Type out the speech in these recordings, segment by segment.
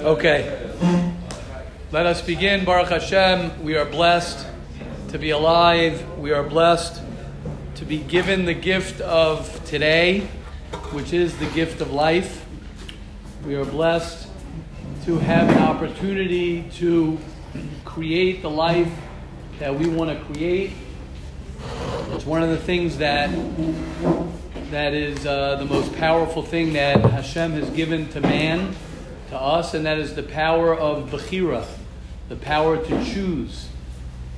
Okay. Let us begin. Baruch Hashem. We are blessed to be alive. We are blessed to be given the gift of today, which is the gift of life. We are blessed to have an opportunity to create the life that we want to create. It's one of the things that that is uh, the most powerful thing that Hashem has given to man, to us, and that is the power of Bechira, the power to choose,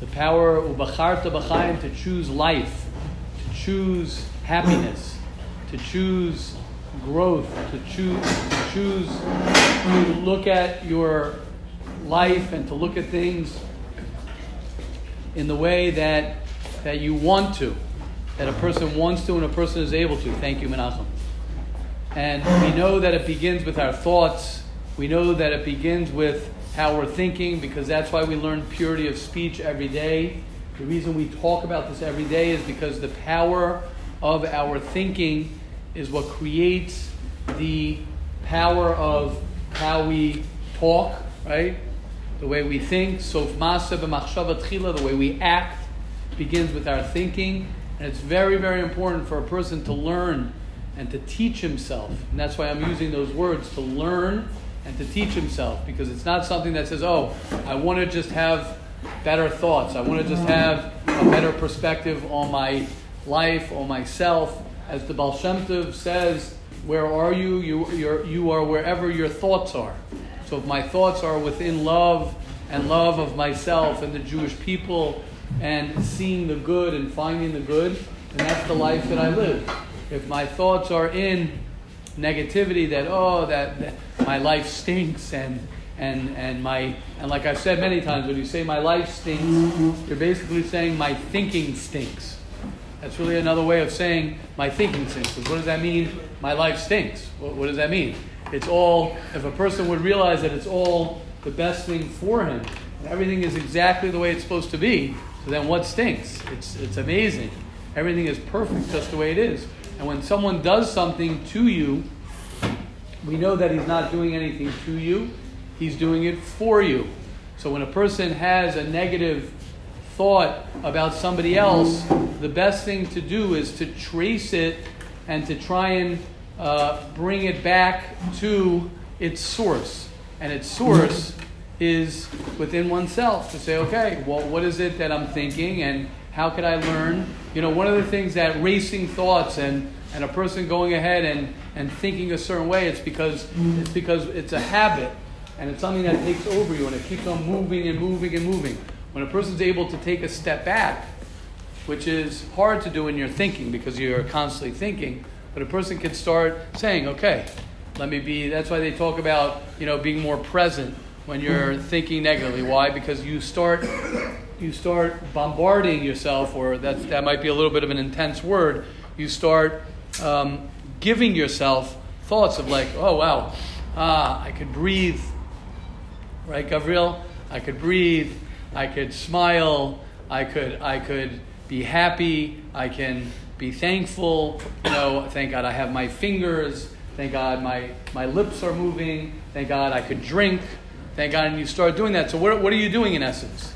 the power ubacharta b'chaim to choose life, to choose happiness, to choose growth, to choose to choose to look at your life and to look at things in the way that that you want to that a person wants to and a person is able to. Thank you, Menachem. And we know that it begins with our thoughts. We know that it begins with how we're thinking because that's why we learn purity of speech every day. The reason we talk about this every day is because the power of our thinking is what creates the power of how we talk, right? The way we think, sof masa the way we act begins with our thinking and it's very, very important for a person to learn and to teach himself. And that's why I'm using those words to learn and to teach himself because it's not something that says, oh, I want to just have better thoughts. I want to just have a better perspective on my life, on myself. As the Baal Shem Tov says, where are you? You, you're, you are wherever your thoughts are. So if my thoughts are within love and love of myself and the Jewish people and seeing the good and finding the good, and that's the life that I live. If my thoughts are in negativity that oh that, that my life stinks and and and my and like I've said many times when you say my life stinks, you're basically saying my thinking stinks. That's really another way of saying my thinking stinks. What does that mean? My life stinks. What, what does that mean? It's all if a person would realize that it's all the best thing for him, everything is exactly the way it's supposed to be, so then what stinks? It's, it's amazing. Everything is perfect just the way it is. And when someone does something to you, we know that he's not doing anything to you, he's doing it for you. So when a person has a negative thought about somebody else, the best thing to do is to trace it and to try and uh, bring it back to its source. And its source is within oneself to say, okay, well, what is it that I'm thinking and how can I learn? You know, one of the things that racing thoughts and, and a person going ahead and, and thinking a certain way, it's because it's because it's a habit and it's something that takes over you and it keeps on moving and moving and moving. When a person's able to take a step back, which is hard to do in your thinking because you're constantly thinking, but a person can start saying, okay, let me be, that's why they talk about, you know, being more present when you're thinking negatively. Why? Because you start you start bombarding yourself, or that that might be a little bit of an intense word. You start um, giving yourself thoughts of like, oh wow, ah, I could breathe, right, Gabriel? I could breathe. I could smile. I could I could be happy. I can be thankful. You know, thank God I have my fingers. Thank God my, my lips are moving. Thank God I could drink. Thank God, and you start doing that. So, what, what are you doing in essence?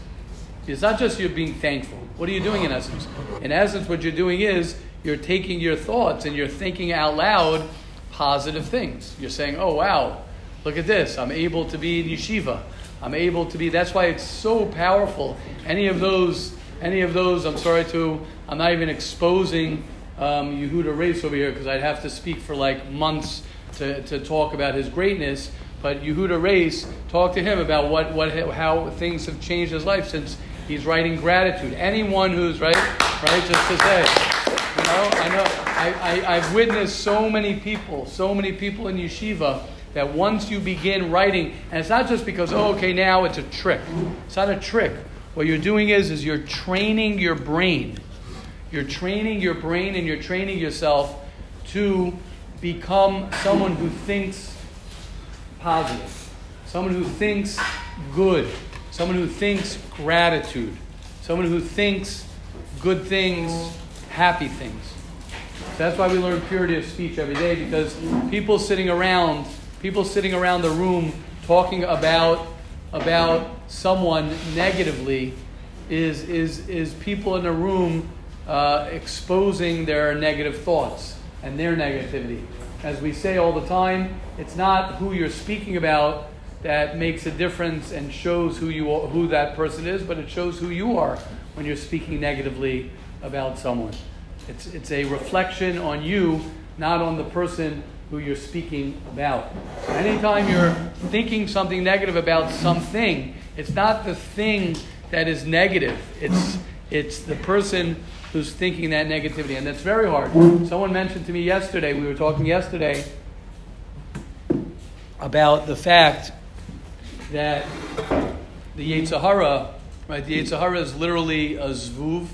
It's not just you being thankful. What are you doing in essence? In essence, what you're doing is you're taking your thoughts and you're thinking out loud positive things. You're saying, oh, wow, look at this. I'm able to be in yeshiva. I'm able to be. That's why it's so powerful. Any of those, any of those, I'm sorry to, I'm not even exposing um, Yehuda Race over here because I'd have to speak for like months to, to talk about his greatness. But Yehuda Reis talk to him about what, what, how things have changed his life since he's writing gratitude. Anyone who's, right, right, just to say, you know, I know, I, I, I've witnessed so many people, so many people in yeshiva that once you begin writing, and it's not just because, oh, okay, now it's a trick. It's not a trick. What you're doing is, is you're training your brain. You're training your brain and you're training yourself to become someone who thinks positive, someone who thinks good, someone who thinks gratitude, someone who thinks good things, happy things. That's why we learn purity of speech every day because people sitting around, people sitting around the room talking about about someone negatively is is is people in a room uh, exposing their negative thoughts and their negativity. As we say all the time, it's not who you're speaking about that makes a difference and shows who you are, who that person is, but it shows who you are when you're speaking negatively about someone. It's, it's a reflection on you, not on the person who you're speaking about. So anytime you're thinking something negative about something, it's not the thing that is negative. It's, it's the person who's thinking that negativity. And that's very hard. Someone mentioned to me yesterday, we were talking yesterday about the fact that the Yetzer right, the Yetzer is literally a zvuv,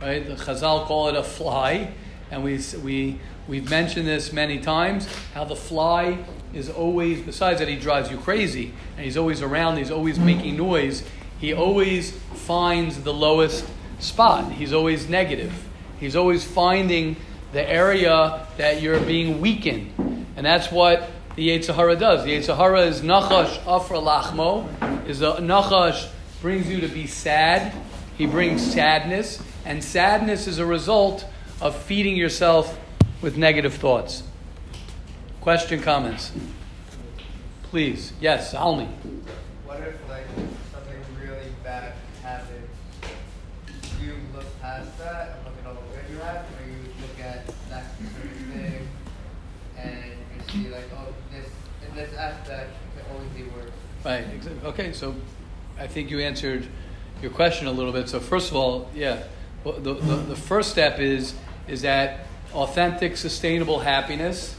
right? The Chazal call it a fly. And we, we, we've mentioned this many times, how the fly is always, besides that he drives you crazy, and he's always around, he's always making noise, he always finds the lowest spot. He's always negative. He's always finding the area that you're being weakened. And that's what the Yetzer Hara does. The Yetzer Hara is Nachash Afar Lachmo, is a Nachash brings you to be sad. He brings sadness, and sadness is a result of feeding yourself with negative thoughts. Question, comments? Please. Yes, Almi. What if like something really bad happened? Do you look past that and look at all the good you have, or you look at that specific thing and you see like, oh, this in this aspect it can always be worse. Right. Okay. So, I think you answered your question a little bit. So, first of all, yeah, the, the, the first step is is that authentic, sustainable happiness,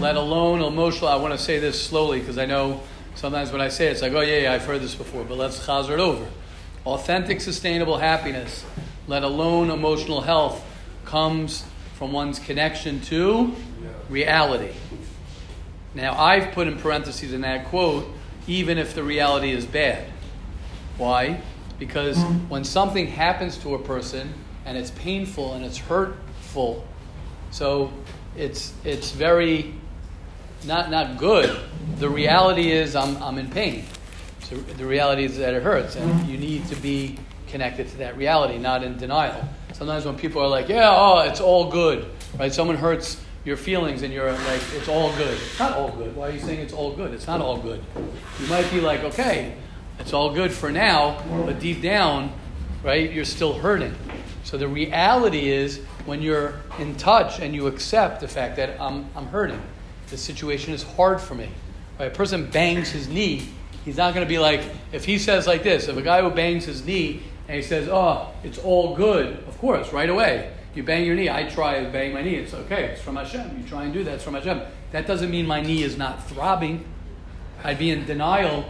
let alone emotional. I want to say this slowly because I know sometimes when I say it, it's like, oh yeah, yeah, I've heard this before, but let's chazer it over. Authentic, sustainable happiness, let alone emotional health, comes from one's connection to reality. Now, I've put in parentheses in that quote, even if the reality is bad. Why? Because mm-hmm. when something happens to a person and it's painful and it's hurtful, so it's, it's very not, not good. The reality is I'm, I'm in pain. So the reality is that it hurts, and mm-hmm. you need to be connected to that reality, not in denial. Sometimes when people are like, "Yeah, oh, it's all good," right? Someone hurts your feelings, and you're like, "It's all good." It's not all good. Why are you saying it's all good? It's not all good. You might be like, "Okay, it's all good for now," but deep down, right, you're still hurting. So the reality is when you're in touch and you accept the fact that I'm, I'm hurting, the situation is hard for me. Right? A person bangs his knee, he's not going to be like, if he says like this, if a guy who bangs his knee and he says, oh, it's all good, of course, right away. You bang your knee. I try to bang my knee. It's okay. It's from Hashem. You try and do that. It's from Hashem. That doesn't mean my knee is not throbbing. I'd be in denial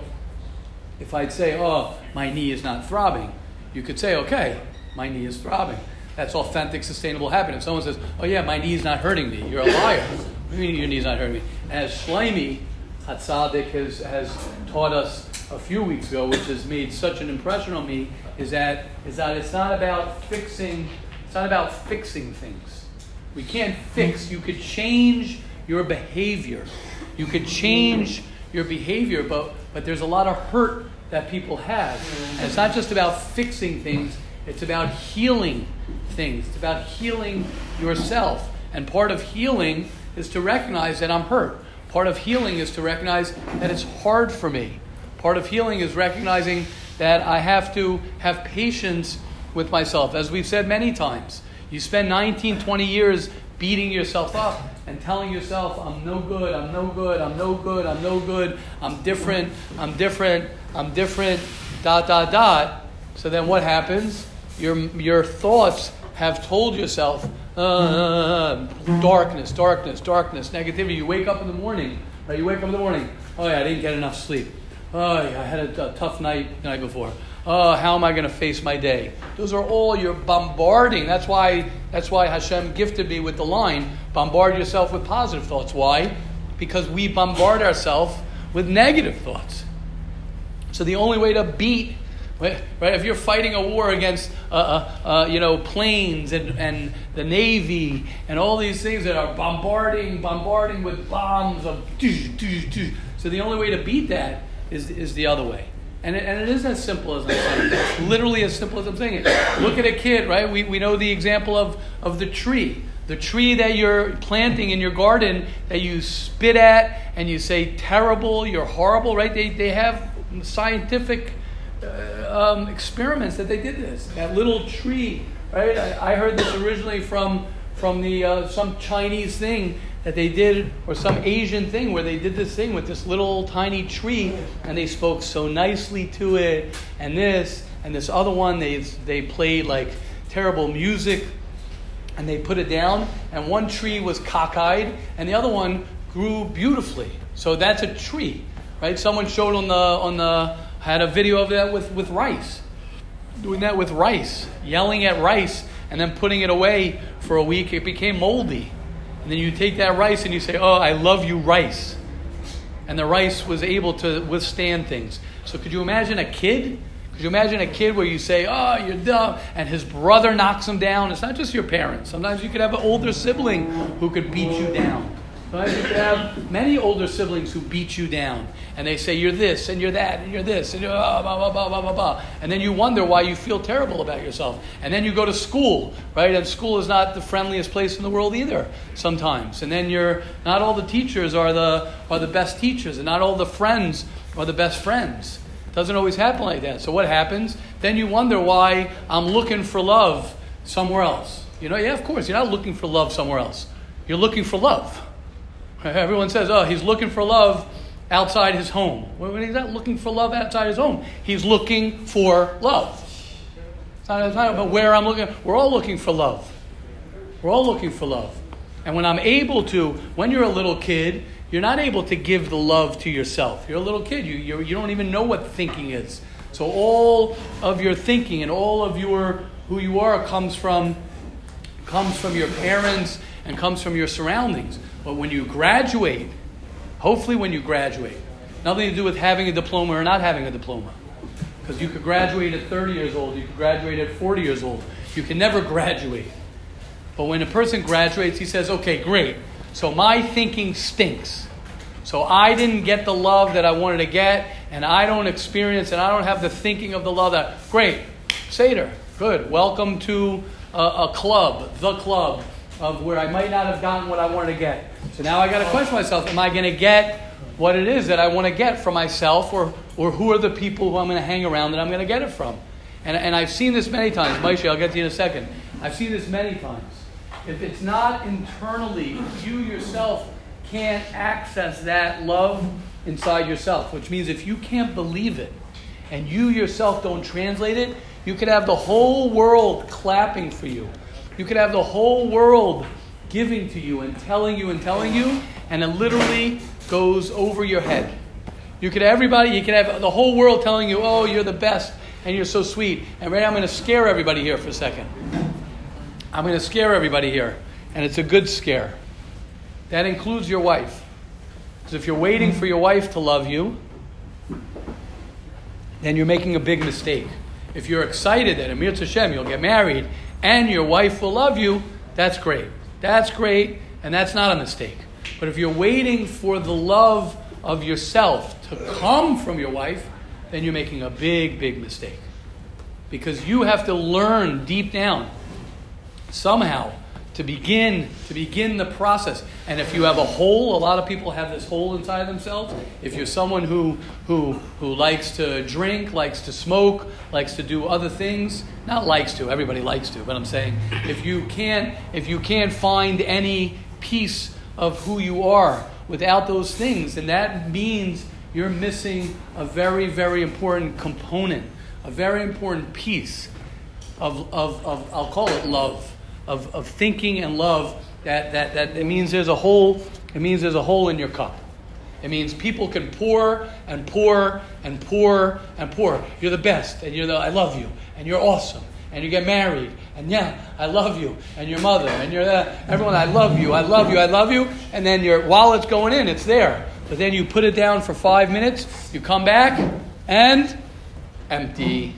if I'd say, oh, my knee is not throbbing. You could say, okay, my knee is throbbing. That's authentic, sustainable happiness. If someone says, oh, yeah, my knee is not hurting me, you're a liar. What do you mean your knee's not hurting me? As Shlomi Hatzadik has, has taught us a few weeks ago, which has made such an impression on me, is that, is that it's not about fixing, it's not about fixing things. We can't fix, you could change your behavior. You could change your behavior, but, but there's a lot of hurt that people have. And it's not just about fixing things, it's about healing things. It's about healing yourself. And part of healing is to recognize that I'm hurt. Part of healing is to recognize that it's hard for me. Part of healing is recognizing that I have to have patience with myself. As we've said many times, you spend 19, 20 years beating yourself up and telling yourself, I'm no good, I'm no good, I'm no good, I'm no good, I'm different, I'm different, I'm different, dot, dot, dot. So then what happens? Your, your thoughts have told yourself, uh, darkness, darkness, darkness, negativity. You wake up in the morning, right? You wake up in the morning, oh yeah, I didn't get enough sleep. Oh yeah, I had a, a tough night the night before. Oh, how am I going to face my day? Those are all you're bombarding. That's why that's why Hashem gifted me with the line, bombard yourself with positive thoughts. Why? Because we bombard ourselves with negative thoughts. So the only way to beat Right? If you're fighting a war against, uh, uh, uh, you know, planes and, and the Navy and all these things that are bombarding, bombarding with bombs of... So the only way to beat that is, is the other way. And it, and it isn't as simple as I'm saying it. Literally as simple as I'm saying it. Look at a kid, right? We, we know the example of, of the tree. The tree that you're planting in your garden that you spit at and you say terrible, you're horrible, right? They, they have scientific uh, um, experiments that they did this. That little tree, right? I, I heard this originally from, from the, uh, some Chinese thing that they did, or some Asian thing where they did this thing with this little tiny tree and they spoke so nicely to it, and this, and this other one, they, they played like terrible music and they put it down, and one tree was cockeyed and the other one grew beautifully. So that's a tree, right? Someone showed on the, on the, had a video of that with, with rice. Doing that with rice, yelling at rice, and then putting it away for a week, it became moldy. And then you take that rice and you say, Oh, I love you, rice. And the rice was able to withstand things. So could you imagine a kid? Could you imagine a kid where you say, Oh, you're dumb, and his brother knocks him down? It's not just your parents. Sometimes you could have an older sibling who could beat you down. Sometimes you could have many older siblings who beat you down. And they say, You're this, and you're that, and you're this, and you're blah, blah, blah, blah, blah, blah, blah. And then you wonder why you feel terrible about yourself. And then you go to school, right? And school is not the friendliest place in the world either, sometimes. And then you're, not all the teachers are the, are the best teachers, and not all the friends are the best friends. It doesn't always happen like that. So what happens? Then you wonder why I'm looking for love somewhere else. You know, yeah, of course, you're not looking for love somewhere else. You're looking for love. Everyone says, oh, he's looking for love outside his home. Well, he's not looking for love outside his home. He's looking for love. It's not, it's not about where I'm looking. We're all looking for love. We're all looking for love. And when I'm able to, when you're a little kid, you're not able to give the love to yourself. You're a little kid. You, you, you don't even know what thinking is. So all of your thinking and all of your who you are comes from comes from your parents and comes from your surroundings. But when you graduate, hopefully when you graduate, nothing to do with having a diploma or not having a diploma. Because you could graduate at 30 years old, you could graduate at 40 years old. You can never graduate. But when a person graduates, he says, okay, great. So my thinking stinks. So I didn't get the love that I wanted to get, and I don't experience, and I don't have the thinking of the love that. Great. Seder. Good. Welcome to a, a club, the club of where I might not have gotten what I wanted to get. So now I got to question myself: Am I going to get what it is that I want to get for myself, or or who are the people who I'm going to hang around that I'm going to get it from? And, and I've seen this many times. Moshe, I'll get to you in a second. I've seen this many times. If it's not internally, you yourself can't access that love inside yourself, which means if you can't believe it and you yourself don't translate it, you could have the whole world clapping for you. You could have the whole world giving to you and telling you and telling you, and it literally goes over your head. You could have everybody, you could have the whole world telling you, oh, you're the best and you're so sweet. And right now I'm going to scare everybody here for a second. I'm going to scare everybody here. And it's a good scare. That includes your wife. Because if you're waiting for your wife to love you, then you're making a big mistake. If you're excited that Amir Hashem, you'll get married and your wife will love you, that's great. That's great, and that's not a mistake. But if you're waiting for the love of yourself to come from your wife, then you're making a big, big mistake. Because you have to learn deep down, somehow, to begin to begin the process. And if you have a hole, a lot of people have this hole inside themselves. If you're someone who who who likes to drink, likes to smoke, likes to do other things, not likes to, everybody likes to, but I'm saying if you can't if you can't find any piece of who you are without those things, then that means you're missing a very, very important component, a very important piece of, of, of I'll call it love of, of thinking and love that, that, that it means there's a hole it means there's a hole in your cup. It means people can pour and pour and pour and pour. You're the best and you're the i love you and you're awesome and you get married and yeah i love you and your mother and you're that everyone i love you i love you i love you and then your wallet's going in it's there. But then you put it down for five minutes you come back and empty.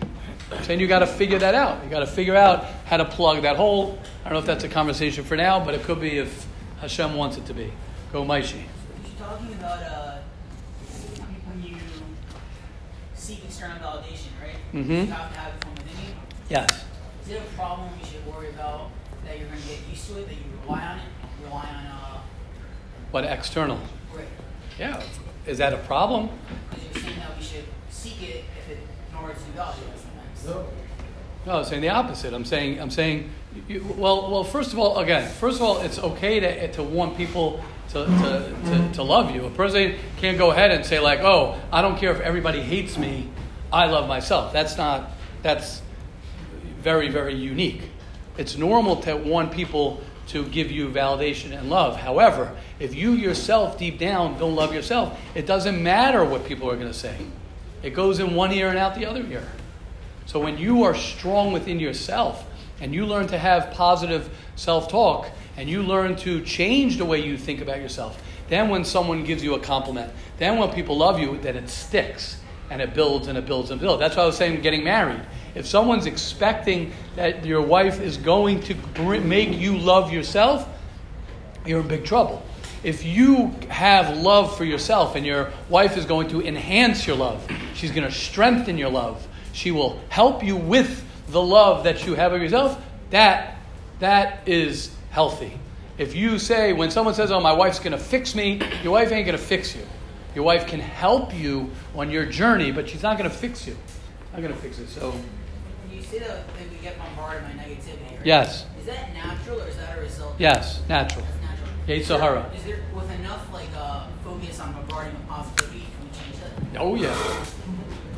So then you got to figure that out. You got to figure out how to plug that hole I don't know if that's a conversation for now, but it could be if Hashem wants it to be. Go, Maishi. You're talking about uh, when you seek external validation, right? Mhm. You have to have it from within you. Yes. Is it a problem you should worry about that you're going to get used to it, that you rely on it, rely on, uh, But external. right? Yeah. Is that a problem? Because you're saying that we should seek it if it, in order to validate it sometimes. No, I'm saying the opposite. I'm saying, I'm saying, you, well, well. First of all, again, first of all, it's okay to, to want people to, to, to, to love you. A person can't go ahead and say like, oh, I don't care if everybody hates me. I love myself. That's not. That's very, very unique. It's normal to want people to give you validation and love. However, if you yourself deep down don't love yourself, it doesn't matter what people are going to say. It goes in one ear and out the other ear. So when you are strong within yourself and you learn to have positive self talk and you learn to change the way you think about yourself, then when someone gives you a compliment, then when people love you, then it sticks and it builds and it builds and builds. That's why I was saying getting married. If someone's expecting that your wife is going to make you love yourself, you're in big trouble. If you have love for yourself and your wife is going to enhance your love, she's going to strengthen your love, she will help you with the love that you have of yourself, that, that is healthy. If you say, when someone says, Oh, my wife's going to fix me, your wife ain't going to fix you. Your wife can help you on your journey, but she's not going to fix you. Not going to fix it. So, you say that, we get bombarded by negativity, right? yes, Is that natural or is that a result? yes, natural. That's natural. Yetzer Is there- there, with enough like uh, focus on bombarding with positivity, can we change that? Oh yeah,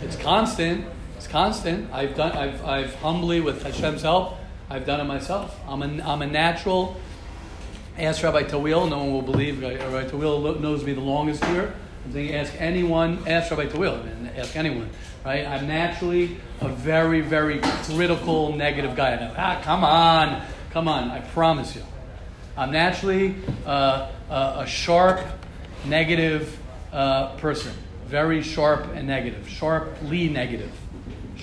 it's constant. Constant. I've done. I've, I've humbly, with Hashem's help, I've done it myself. I'm a, I'm a natural. Ask Rabbi Tawil. No one will believe. Rabbi Tawil knows me the longest here. I'm saying, ask anyone. Ask Rabbi Tawil. Ask anyone. Right? I'm naturally a very, very critical, negative guy. I know, ah, come on, come on. I promise you. I'm naturally uh, a, a sharp, negative uh, person. Very sharp and negative. Sharply negative.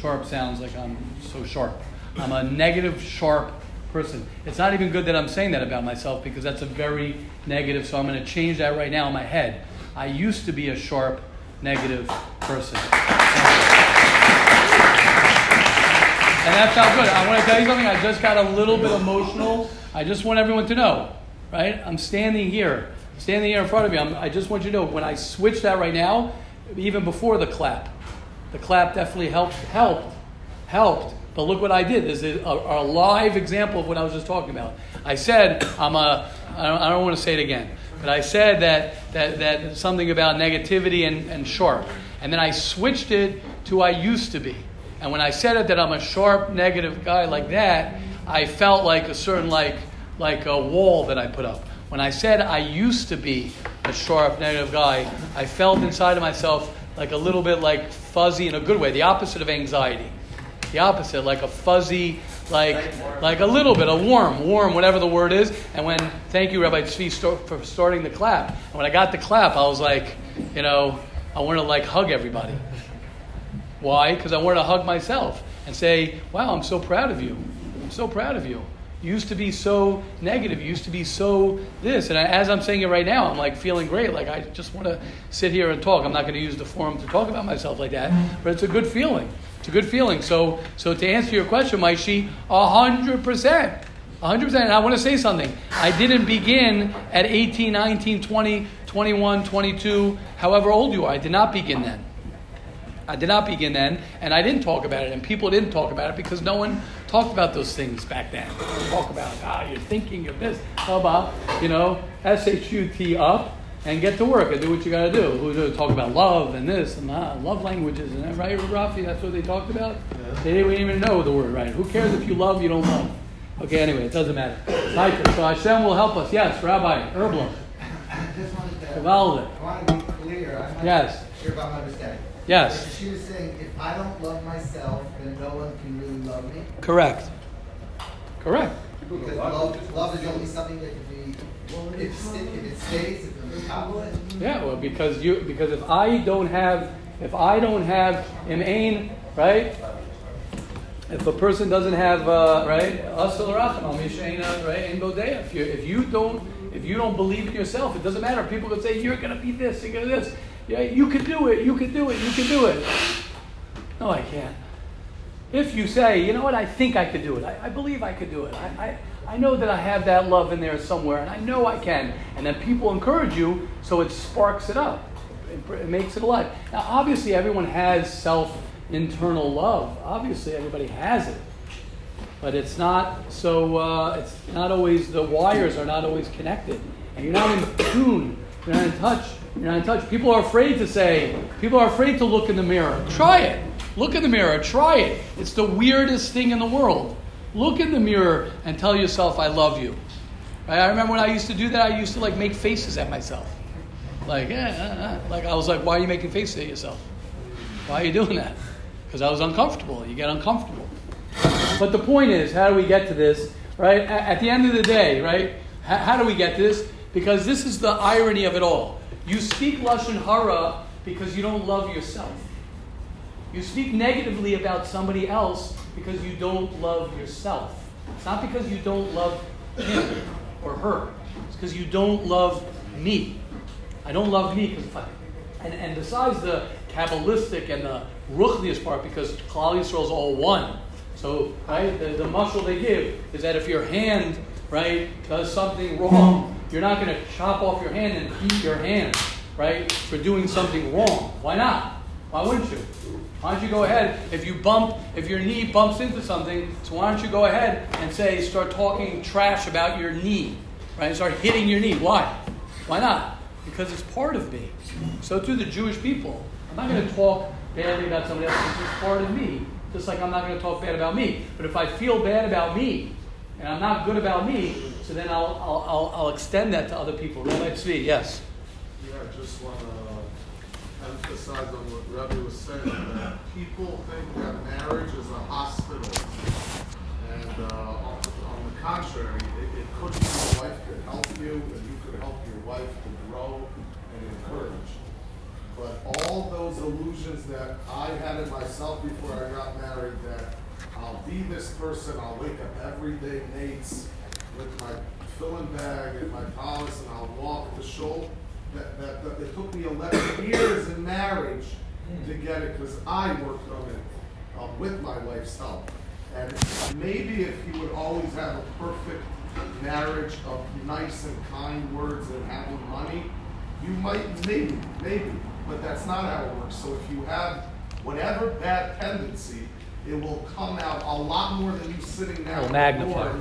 Sharp sounds like I'm so sharp. I'm a negative, sharp person. It's not even good that I'm saying that about myself because that's a very negative, so I'm going to change that right now in my head. I used to be a sharp, negative person. And that felt good. I want to tell you something. I just got a little bit emotional. I just want everyone to know, right? I'm standing here, standing here in front of you. I'm, I just want you to know when I switch that right now, even before the clap, the clap definitely helped, helped, helped. But look what I did. This is a, a live example of what I was just talking about. I said I'm a. I don't, I don't want to say it again, but I said that that that something about negativity and, and sharp, and then I switched it to I used to be. And when I said it that I'm a sharp, negative guy like that, I felt like a certain like like a wall that I put up. When I said I used to be a sharp, negative guy, I felt inside of myself like a little bit like fuzzy in a good way, the opposite of anxiety. The opposite, like a fuzzy, like like a little bit, a warm, warm, whatever the word is. And when, thank you, Rabbi Tzvi, for starting the clap. And when I got the clap, I was like, you know, I want to like hug everybody. Why? Because I want to hug myself and say, wow, I'm so proud of you. I'm so proud of you. Used to be so negative. Used to be so this. And I, as I'm saying it right now, I'm like feeling great. Like I just want to sit here and talk. I'm not going to use the forum to talk about myself like that, but it's a good feeling. It's a good feeling. So, so to answer your question, a hundred percent. 100%. And I want to say something. I didn't begin at 18, 19, 20, 21, 22, however old you are. I did not begin then. I did not begin then, and I didn't talk about it, and people didn't talk about it because no one talked about those things back then. Talk about, ah, you're thinking of this, blah, blah, you know, S H U T up, and get to work and do what you got to do. Who do talk about love and this and that, love languages, and that, right, Rafi? That's what they talked about? They didn't even know the word, right? Who cares if you love, you don't love? Okay, anyway, it doesn't matter. Right, so Hashem will help us. Yes, Rabbi Erblum. I just wanted to, Gavaldik. I want to be clear. I'm not Yes. sure about my understanding. Yes, She was saying, if I don't love myself, then no one can really love me. correct. Correct. Because love, love is only something that can be, if, sta- if it stays, if it's tablet. Yeah, well, because you because if I don't have if I don't have im ain right, if a person doesn't have uh, right asal racham mishaina right in bodea, if you if you don't if you don't believe in yourself, it doesn't matter. People could say you're gonna be this, you're gonna this. Yeah, you can do it, you can do it, you can do it. No, I can't. If you say, you know what, I think I could do it, I, I believe I could do it, I, I, I know that I have that love in there somewhere, and I know I can, and then people encourage you, so it sparks it up, it, it makes it alive. Now, obviously, everyone has self internal love. Obviously, everybody has it, but it's not so. Uh, it's not always the wires are not always connected, and you're not in tune. You're not in touch. You're not in touch. People are afraid to say. People are afraid to look in the mirror. Try it. Look in the mirror. Try it. It's the weirdest thing in the world. Look in the mirror and tell yourself, "I love you." Right? I remember when I used to do that. I used to like make faces at myself, like, eh, eh, eh. like I was like, "Why are you making faces at yourself? Why are you doing that?" Because I was uncomfortable. You get uncomfortable. But the point is, how do we get to this? Right? At the end of the day, right? How do we get to this? Because this is the irony of it all. You speak lashon hara because you don't love yourself. You speak negatively about somebody else because you don't love yourself. It's not because you don't love him or her. It's because you don't love me. I don't love me because and, and besides the Kabbalistic and the Ruchnius part, because Klal Yisrael is all one. So, right, the, the mashal they give is that if your hand, right, does something wrong, you're not going to chop off your hand and beat your hand, right, for doing something wrong. Why not? Why wouldn't you? Why don't you go ahead, if you bump, if your knee bumps into something, so why don't you go ahead and say, start talking trash about your knee, right? And Start hitting your knee. Why? Why not? Because it's part of me. So too the Jewish people. I'm not going to talk badly about somebody else because it's part of me. Just like I'm not going to talk bad about me. But if I feel bad about me, and I'm not good about me, so then I'll, I'll, I'll, I'll extend that to other people. Rabbi Tzvi, yes. Yeah, I just want to emphasize on what Rebbe was saying that people think that marriage is a hospital, and uh, on, on the contrary, it, it could be your wife could help you, and you could help your wife to grow and encourage. But all those illusions that I had in myself before I got married that I'll be this person, I'll wake up every day mates with my tefillin bag and my polish and I'll walk the shoulder. That, that, that it took me 11 years in marriage to get it because I worked on it uh, with my wife's help. And maybe if you would always have a perfect marriage of nice and kind words and having money, you might, maybe, maybe, but that's not how it works. So if you have whatever bad tendency, it will come out a lot more than you sitting there. It'll magnify.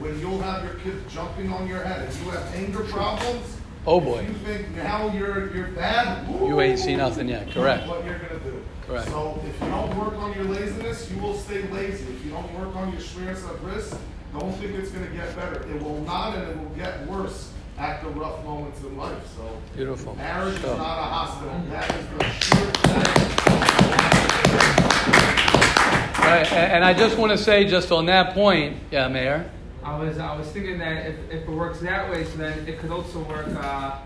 When you'll have your kids jumping on your head, if you have anger problems, Oh boy. if you think now you're you're bad, You ain't seen nothing yet. Correct. What you're gonna do. Correct. So if you don't work on your laziness, you will stay lazy. If you don't work on your stress of risk, don't think it's gonna get better. It will not, and it will get worse at the rough moments in life. So Beautiful. marriage So- is not a hospital. That is the sure thing. Right, and I just want to say, just on that point, yeah, Meir. I was I was thinking that if, if it works that way, so then it could also work uh,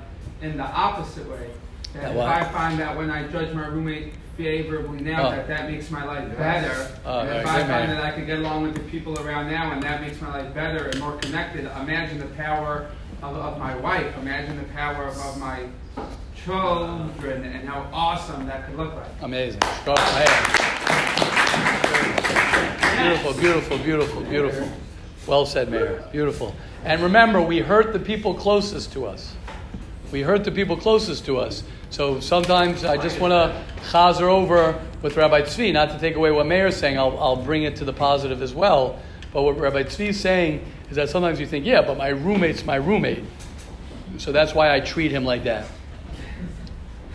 in the opposite way. That That if? I find that when I judge my roommate favorably now, Oh. that that makes my life better. Oh, and if I find man. that I can get along with the people around now, and that makes my life better and more connected, imagine the power of, of my wife. Imagine the power of, of my children and how awesome that could look like. Amazing. Go ahead. Beautiful, beautiful, beautiful, beautiful. Well said, Meir. Beautiful. And remember, we hurt the people closest to us. We hurt the people closest to us. So sometimes I just want to chazer over with Rabbi Tzvi, not to take away what Meir's saying, I'll, I'll bring it to the positive as well. But what Rabbi Tzvi is saying is that sometimes you think, yeah, but my roommate's my roommate. So that's why I treat him like that.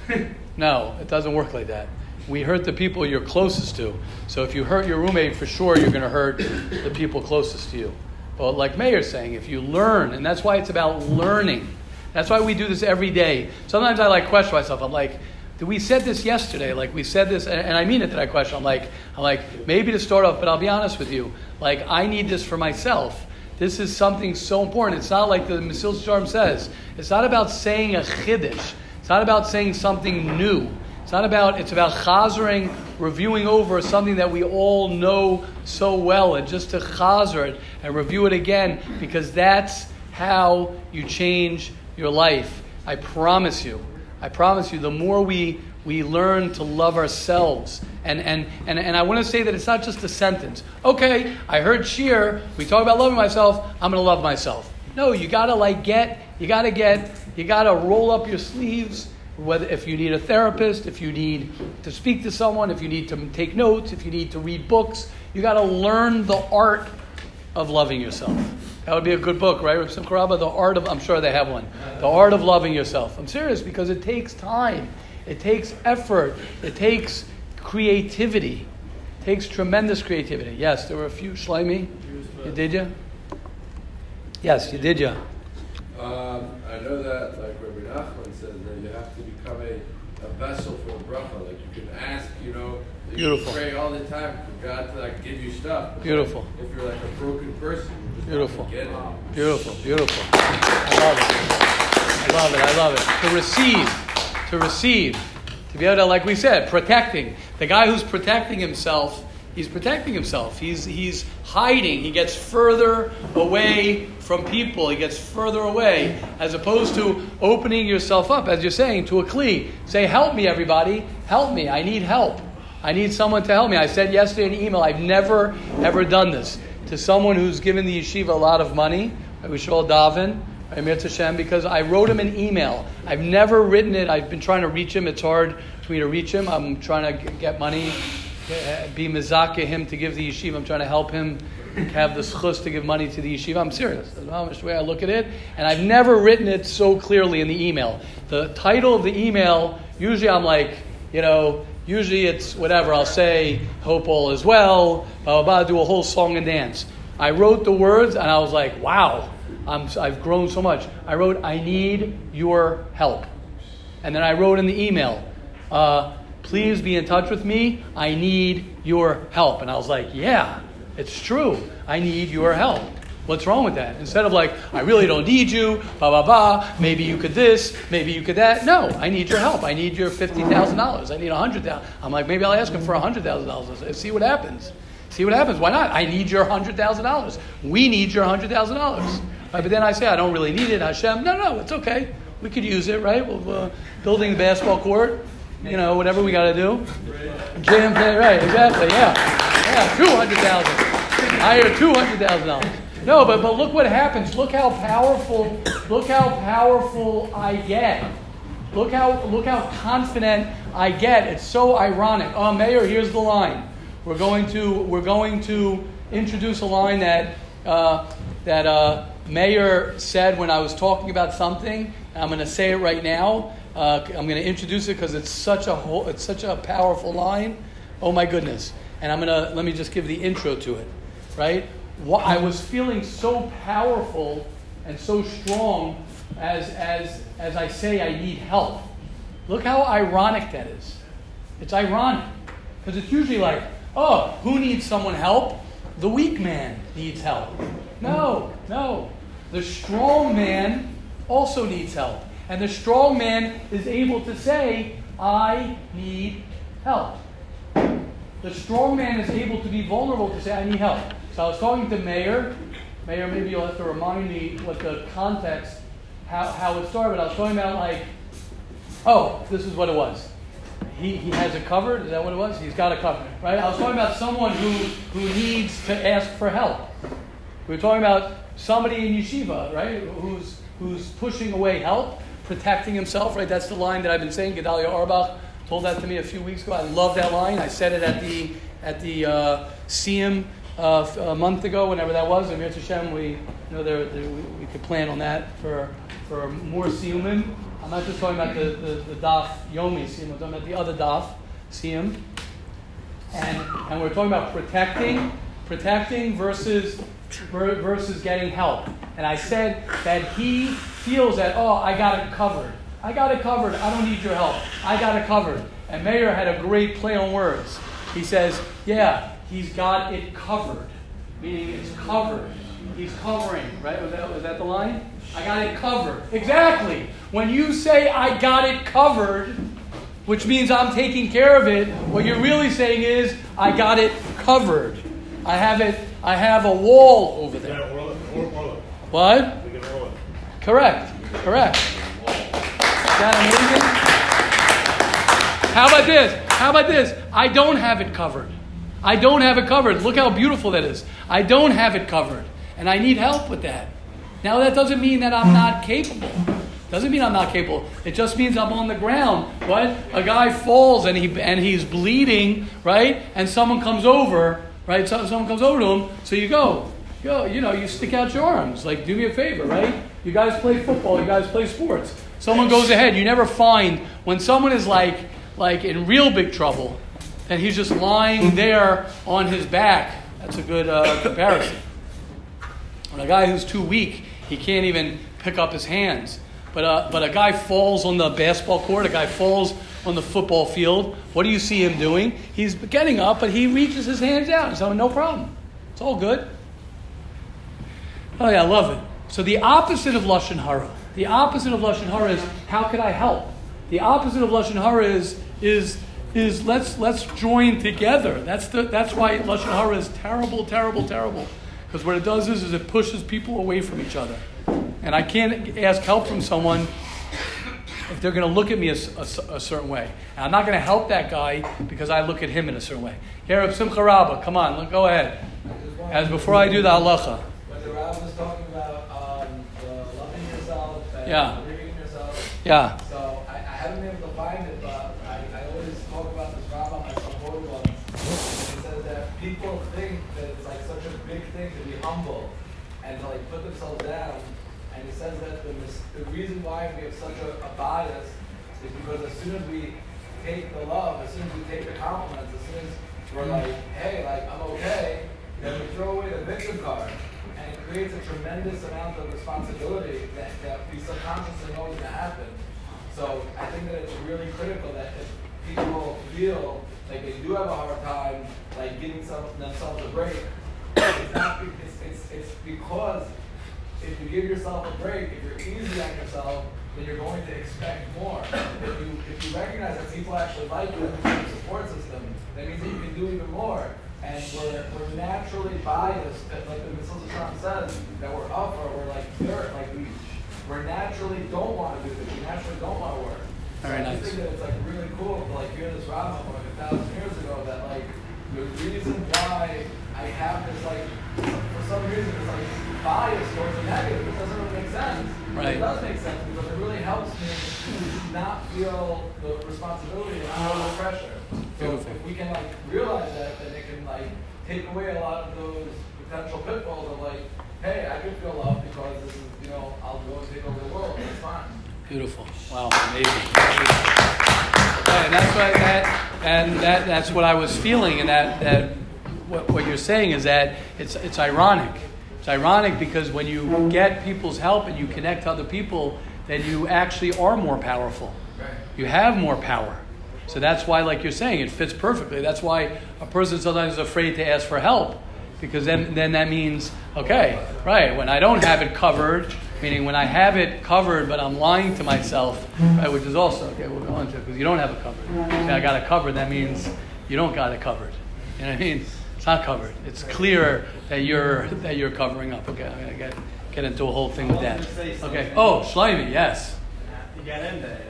No, it doesn't work like that. We hurt the people you're closest to. So if you hurt your roommate, for sure you're going to hurt the people closest to you. But like Meir's saying, if you learn, and that's why it's about learning. That's why we do this every day. Sometimes I like question myself. I'm like, did we said this yesterday? Like we said this, and I mean it that I question. I'm like, I'm like, maybe to start off, but I'll be honest with you. Like I need this for myself. This is something so important. It's not like the Mesilas Yesharim says. It's not about saying a chiddush. It's not about saying something new. It's not about, it's about chazering, reviewing over something that we all know so well, and just to chazer it and review it again, because that's how you change your life. I promise you. I promise you, the more we we learn to love ourselves. And, and, and, and I want to say that it's not just a sentence. Okay, I heard cheer. We talk about loving myself. I'm going to love myself. No, you got to like get, you got to get, you got to roll up your sleeves. Whether if you need a therapist, if you need to speak to someone, if you need to take notes, if you need to read books, you got to learn the art of loving yourself. That would be a good book, right? Rav The Art of, I'm sure they have one. The Art of Loving Yourself. I'm serious because it takes time. It takes effort. It takes creativity. It takes tremendous creativity. Yes, there were a few. Shlomi, you uh, did you? Yes, you did you? Um, I know that, like Rabbi Nachman says, that you have to become a, a vessel for a bracha. Like you can ask, you know, you Beautiful. pray all the time for God to like give you stuff. But Beautiful. If you're like a broken person, you just Beautiful. Have get it. Beautiful, beautiful. I love it. I love it. I love it. To receive, to receive, to be able to, like we said, protecting. The guy who's protecting himself, he's protecting himself. He's he's hiding. He gets further away from people. He gets further away, as opposed to opening yourself up, as you're saying, to a kli. Say, "Help me, everybody! Help me! I need help. I need someone to help me." I said yesterday in an email, I've never ever done this to someone who's given the yeshiva a lot of money. We should all daven. Amir because I wrote him an email. I've never written it. I've been trying to reach him. It's hard for me to reach him. I'm trying to get money, be mizaka him to give the yeshiva. I'm trying to help him have the schus to give money to the yeshiva. I'm serious. That's the way I look at it. And I've never written it so clearly in the email. The title of the email, usually I'm like, you know, usually it's whatever. I'll say, hope all is well, blah, blah, blah, do a whole song and dance. I wrote the words and I was like, wow, I'm, I've grown so much. I wrote, I need your help. And then I wrote in the email, uh, please be in touch with me. I need your help. And I was like, yeah, it's true. I need your help. What's wrong with that? Instead of like, I really don't need you, blah, blah, blah, maybe you could this, maybe you could that. No, I need your help. I need your $50,000. I need 100000 I'm like, maybe I'll ask him for $100,000. And see what happens. See what happens. Why not? I need your $100,000. We need your $100,000. Right, but then I say, I don't really need it, Hashem. No, no, it's okay. We could use it, right? We'll, uh, building the basketball court, you know, whatever we got to do. Jam play, right, exactly, yeah. Yeah, 200000 I hear $200,000. No, but, but look what happens. Look how powerful, look how powerful I get. Look how, look how confident I get. It's so ironic. Oh, Meir, here's the line. We're going to, we're going to introduce a line that, uh, that uh, Meir said when I was talking about something. I'm going to say it right now. Uh, I'm going to introduce it because it's such a whole, it's such a powerful line. Oh my goodness! And I'm going to let me just give the intro to it. Right? I was feeling so powerful and so strong as as as I say I need help. Look how ironic that is. It's ironic because it's usually like, oh, who needs someone help? The weak man needs help. No, no. The strong man also needs help. And the strong man is able to say, I need help. The strong man is able to be vulnerable to say, I need help. So I was talking to Meir. Meir, maybe you'll have to remind me what the context, how, how it started. I was talking about, like, oh, this is what it was. He, he has it covered. Is that what it was? He's got it covered, right? I was talking about someone who, who needs to ask for help. We were talking about somebody in yeshiva, right, who's, who's pushing away help, protecting himself, right? That's the line that I've been saying. Gedalia Auerbach told that to me a few weeks ago. I love that line. I said it at the, at the uh, Siyum uh, a month ago, whenever that was. And Mirz Hashem, we, you know, there, there, we, we, could plan on that for, for more Siyumim. I'm not just talking about the, the, the Daf Yomi Siyum, I'm talking about the other Daf Siyum. And, and we're talking about protecting, protecting versus versus getting help. And I said that he feels that, oh, I got it covered. I got it covered. I don't need your help. I got it covered. And Meir had a great play on words. He says, yeah, he's got it covered, meaning it's covered. He's covering, right? Was that, was that the line? I got it covered. Exactly. When you say, I got it covered, which means I'm taking care of it, what you're really saying is, I got it covered. I have it. I have a wall over there. What? Correct. Correct. Is that amazing? How about this? How about this? I don't have it covered. I don't have it covered. Look how beautiful that is. I don't have it covered. And I need help with that. Now, that doesn't mean that I'm not capable. Doesn't mean I'm not capable. It just means I'm on the ground. What? A guy falls and he and he's bleeding, right? And someone comes over, right? So, someone comes over to him. So you go, go. You know, you stick out your arms, like do me a favor, right? You guys play football. You guys play sports. Someone goes ahead. You never find when someone is like like in real big trouble, and he's just lying there on his back. That's a good uh, comparison. When a guy who's too weak, he can't even pick up his hands. But, uh, but a guy falls on the basketball court, a guy falls on the football field. What do you see him doing? He's getting up, but he reaches his hands out. He's saying, no problem. It's all good. Oh, yeah, I love it. So the opposite of Lashon Hara, the opposite of Lashon Hara is, how could I help? The opposite of Lashon Hara is, is, is let's, let's join together. That's, the, that's why Lashon Hara is terrible, terrible, terrible. Because what it does is, is it pushes people away from each other. And I can't ask help from someone if they're going to look at me a, a, a certain way. And I'm not going to help that guy because I look at him in a certain way. Here, Simcha Rabba, come on, look, go ahead. As before I do the halacha. When the was talking about um, the loving yourself and Yeah. yourself, Yeah. so I, I haven't been able to find it, but I, I always talk about this Rav on my support once. He says that people think that it's like such a big thing to be humble and to like put themselves down. And he says that the, mis- the reason why we have such a, a bias is because as soon as we take the love, as soon as we take the compliments, as soon as we're like, hey, like I'm okay, then we throw away the victim card. And it creates a tremendous amount of responsibility that, that we subconsciously know is to happen. So I think that it's really critical that if people feel like they do have a hard time, like giving some, themselves a break, it's not. It's, it's, it's because if you give yourself a break, if you're easy on yourself, then you're going to expect more. If you if you recognize that people actually like you and your support system, that means that you can do even more. And we're, we're naturally biased, like the. Trump says, that we're up or we're like dirt, like we we naturally don't want to do this. We naturally don't want to work. So Very I nice. think that it's like really cool to like hear this from like a thousand years ago that like the reason why I have this like some reason it's like bias towards the negative. It doesn't really make sense. Right. It does make sense because it really helps me not feel the responsibility and feel the pressure. So if we can like realize that, then it can like take away a lot of those potential pitfalls of like, hey, I could feel love because this is, you know, I'll go and take over the world. It's fine. Beautiful. Wow, amazing. Yeah, and that's what that and that that's what I was feeling and that that what, what you're saying is that it's it's ironic. It's ironic because when you get people's help and you connect to other people, then you actually are more powerful. You have more power. So that's why, like you're saying, it fits perfectly. That's why a person sometimes is afraid to ask for help because then, then that means, okay, right, when I don't have it covered, meaning when I have it covered but I'm lying to myself, right, which is also, okay, we'll go into it because you don't have it covered. Say, I got it covered, that means you don't got it covered. You know what I mean? It's not covered. It's clear that you're, that you're covering up. Okay, I'm going to get, get into a whole thing with that. Okay, oh, Shlomi, yes. to get in there.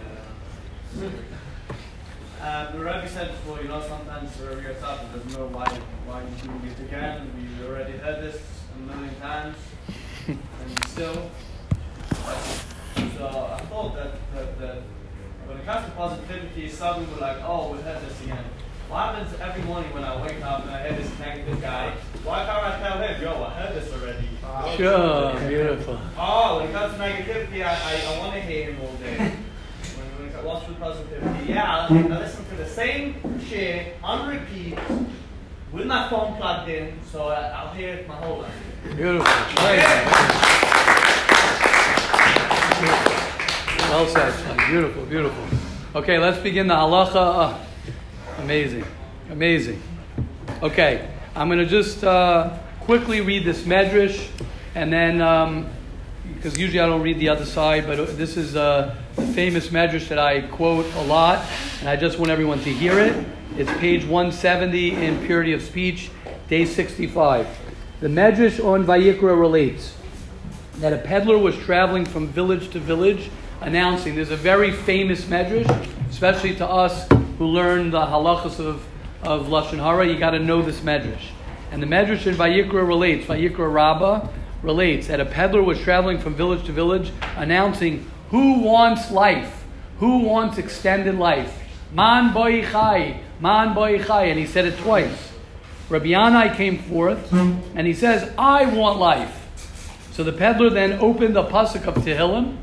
Uh, the Rabbi said before, you know, sometimes wherever you're it doesn't know why, why you're doing it again. We already heard this a million times, and still. So I thought that, that, that when it comes to positivity, suddenly we're like, oh, we heard this again. What happens every morning when I wake up and I hear this negative guy? Why can't I tell him, yo, I heard this already? Sure, beautiful. Oh, when it comes to negativity, I, I, I want to hear him all day. When, when it comes what's with positivity, yeah, I, I listen to the same shit on repeat with my phone plugged in, so I, I'll hear it my whole life. Beautiful. Nice. Well said. Beautiful, beautiful. Okay, let's begin the halacha. Amazing, amazing. Okay, I'm going to just uh, quickly read this medrash, and then because usually I don't read the other side, but this is uh, the famous medrash that I quote a lot, and I just want everyone to hear it. It's page 170 in Purity of Speech, day 65. The medrash on Vayikra relates that a peddler was traveling from village to village announcing. There's a very famous medrash, especially to us who learn the halachas of, of Lashon Hara, you got to know this medrash. And the medrash in Vayikra relates, Vayikra Rabbah relates that a peddler was traveling from village to village announcing who wants life, who wants extended life. Man boy chai, man boy chai, and he said it twice. Rabbi Yanai came forth and he says, I want life. So the peddler then opened the pasuk of Tehillim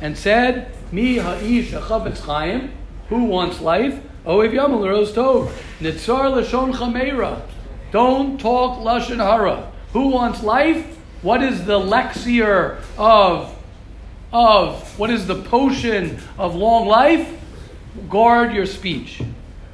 and said, Mi ha'ish chaim, who wants life? Oev yamel roz tov, nitzar lashon chameira. Don't talk lashon hara. Who wants life? What is the lexier of of what is the potion of long life? Guard your speech.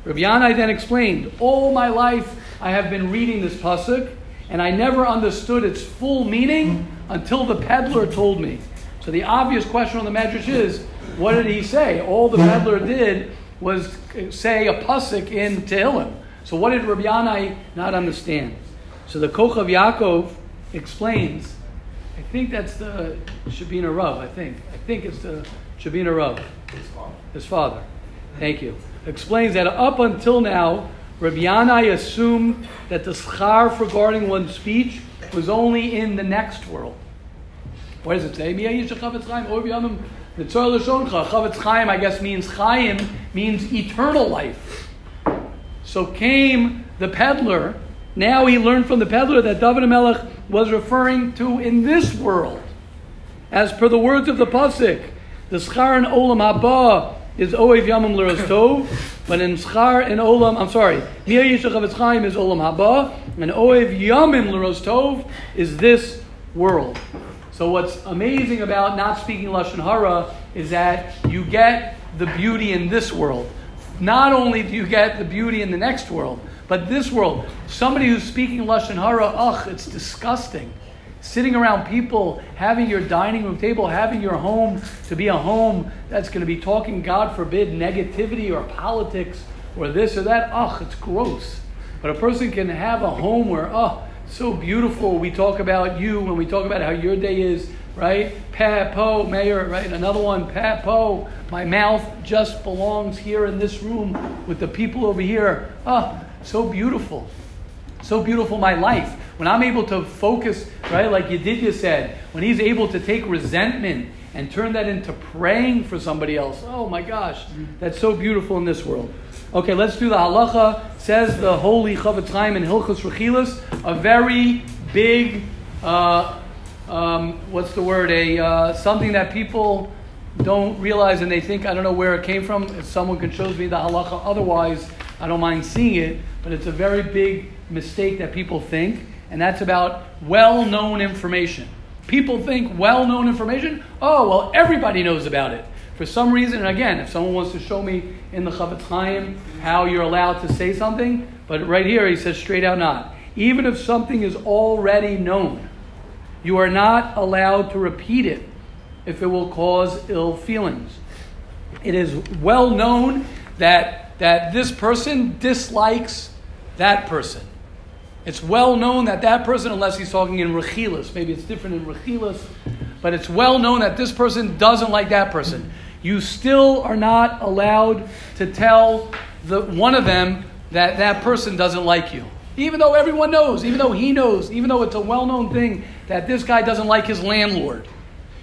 Rabbi Yanai then explained, all my life I have been reading this pasuk, and I never understood its full meaning until the peddler told me. So the obvious question on the Medrash is, what did he say? All the peddler did was say a pasuk in Tehillim. So what did Rabbi Yanai not understand? So the Kochav Yaakov explains. I think that's the Shabina Rav. I think. I think it's the Shabina Rav. His father. His father. Thank you. Explains that up until now, Rabbi Yanai assumed that the schar regarding one's speech was only in the next world. What does it say? Chavetz Chaim, I guess, means Chaim, means eternal life. So came the peddler. Now he learned from the peddler that David Melech was referring to in this world. As per the words of the Pasuk, the Schar in Olam Haba is Oev Yamim L'Roz Tov, but in Schar in Olam, I'm sorry, Mir Yishach Chavetz Chaim is Olam Haba, and Oev Yamim L'Roz Tov is this world. So what's amazing about not speaking Lashon Hara is that you get the beauty in this world. Not only do you get the beauty in the next world, but this world. Somebody who's speaking Lashon Hara, ugh, it's disgusting. Sitting around people, having your dining room table, having your home to be a home that's going to be talking, God forbid, negativity or politics or this or that, ugh, it's gross. But a person can have a home where, oh, so beautiful. We talk about you when we talk about how your day is, right? Papo, mayor, right? Another one, Papo. My mouth just belongs here in this room with the people over here. Ah, so beautiful. So beautiful, my life. When I'm able to focus, right, like Yedidya said, when he's able to take resentment and turn that into praying for somebody else, oh my gosh, that's so beautiful in this world. Okay, let's do the halacha. Says the holy Chofetz Chaim in Hilchos Rechilas, a very big, uh, um, what's the word? A uh, something that people don't realize and they think I don't know where it came from. If someone can show me the halacha, otherwise I don't mind seeing it. But it's a very big mistake that people think, and that's about well-known information. People think well-known information. Oh well, everybody knows about it for some reason, and again, if someone wants to show me in the Chofetz Chaim how you're allowed to say something, but right here he says straight out not. Even if something is already known, you are not allowed to repeat it if it will cause ill feelings. It is well known that, that this person dislikes that person. It's well known that that person, unless he's talking in Rechilas, maybe it's different in Rechilas, but it's well known that this person doesn't like that person you still are not allowed to tell the, one of them that that person doesn't like you. Even though everyone knows, even though he knows, even though it's a well known thing that this guy doesn't like his landlord.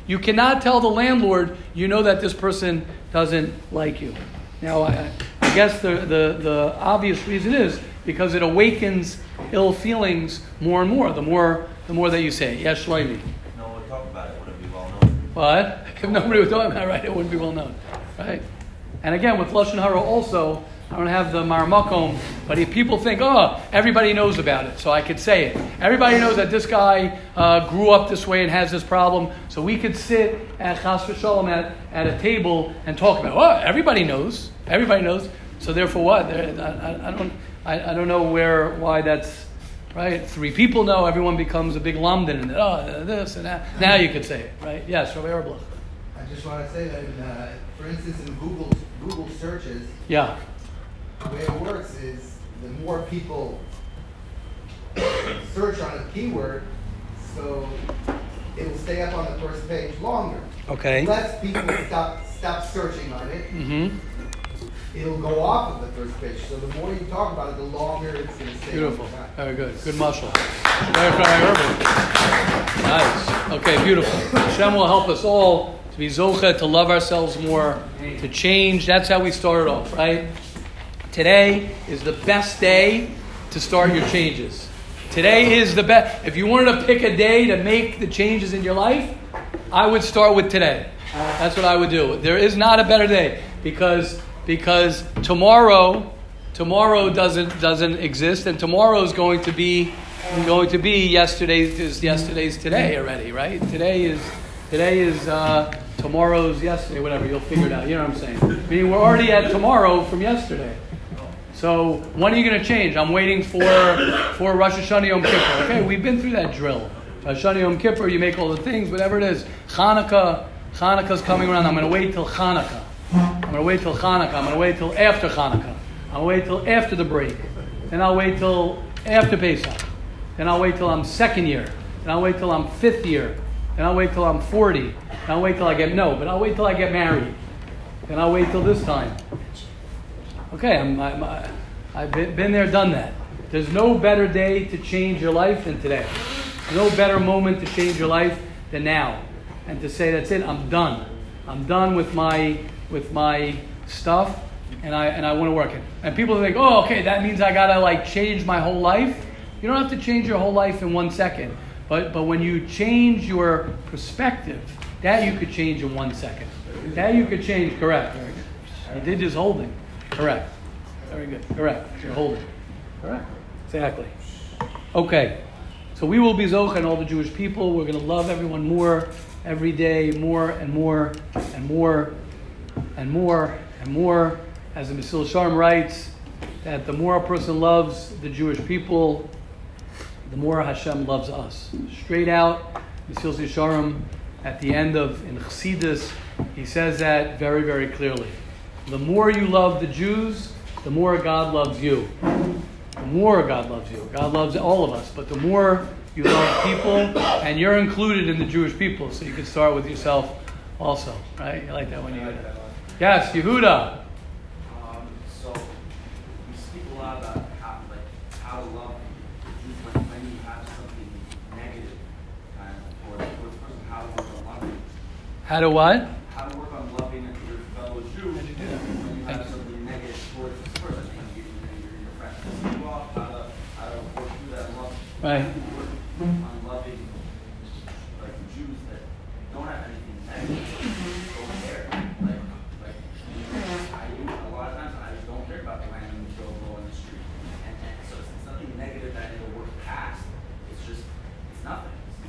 You cannot tell the landlord you know that this person doesn't like you. Now, I, I guess the, the, the obvious reason is because it awakens ill feelings more and more, the more, the more that you say. Yes, Shloimi. What? If nobody was talking about it, right, it wouldn't be well known. Right? And again, with Lashon Hara also, I don't have the Marmakom, but if people think, oh, everybody knows about it, so I could say it. Everybody knows that this guy uh, grew up this way and has this problem, so we could sit at Chas V'Shalom at, at a table and talk about. Oh, everybody knows. Everybody knows. So therefore what? I, I, I don't, I, I, don't know where, why that's, right? Three people know, everyone becomes a big London, and oh, this and that. Now you could say it, right? Yes, Rabbi Erblich. I just want to say that, in, uh, for instance, in Google Google searches, yeah, the way it works is the more people search on a keyword, so it will stay up on the first page longer. Okay. Less people stop stop searching on it. Mm-hmm. It'll go off of the first page. So the more you talk about it, the longer it's going to stay. Beautiful. Very good. Good muscle. Very, very herbal. Nice. Okay, beautiful. Hashem will help us all to be zocha, to love ourselves more, to change. That's how we started off, right? Today is the best day to start your changes. Today is the best. If you wanted to pick a day to make the changes in your life, I would start with today. That's what I would do. There is not a better day because because tomorrow tomorrow doesn't doesn't exist and tomorrow is going to be going to be yesterday's is yesterday's today already, right? Today is today is uh, tomorrow's yesterday, whatever. You'll figure it out. You know what I'm saying? I mean, we're already at tomorrow from yesterday. So when are you going to change? I'm waiting for for Rosh Hashanah Yom Kippur. Okay, we've been through that drill. Rosh Hashanah Yom Kippur, you make all the things, whatever it is. Hanukkah, Hanukkah's coming around. I'm going to wait till Hanukkah. I'm going to wait till Hanukkah. I'm going to wait till after Hanukkah. I'll wait till after the break. Then I'll wait till after Pesach. Then I'll wait till I'm second year. Then I'll wait till I'm fifth year. Then I'll wait till I'm 40. Then I'll wait till I get, no, but I'll wait till I get married. Then I'll wait till this time. Okay, I'm, I'm, I- I've been, been there, done that. There's no better day to change your life than today. No better moment to change your life than now. And to say, that's it, I'm done. I'm done with my, with my stuff and I, and I want to work it. And people think, oh, okay, that means I got to like change my whole life. You don't have to change your whole life in one second. But, but when you change your perspective, that you could change in one second. That you could change, correct. You did just holding. Correct. Very good. Correct. You're holding. Correct. Exactly. Okay. So we will be Zocha and all the Jewish people. We're going to love everyone more every day, more and more and more and more and more. As the Mesilas Yesharim writes, that the more a person loves the Jewish people, the more Hashem loves us. Straight out, Mesilas Yesharim, at the end of in Chassidus, he says that very, very clearly. The more you love the Jews, the more God loves you. The more God loves you. God loves all of us, but the more you love people, and you're included in the Jewish people, so you can start with yourself also, right? You like that when you hear that. Yes, Yehuda. Um, so we speak a lot about how, like, how to love Jews when, you have something negative kind of towards, towards the person, how to work on loving. How to what? How to work on loving your fellow Jew when you have something negative towards this person, and you, and your, your friend pisses you off, how to, how to work through that love. Right.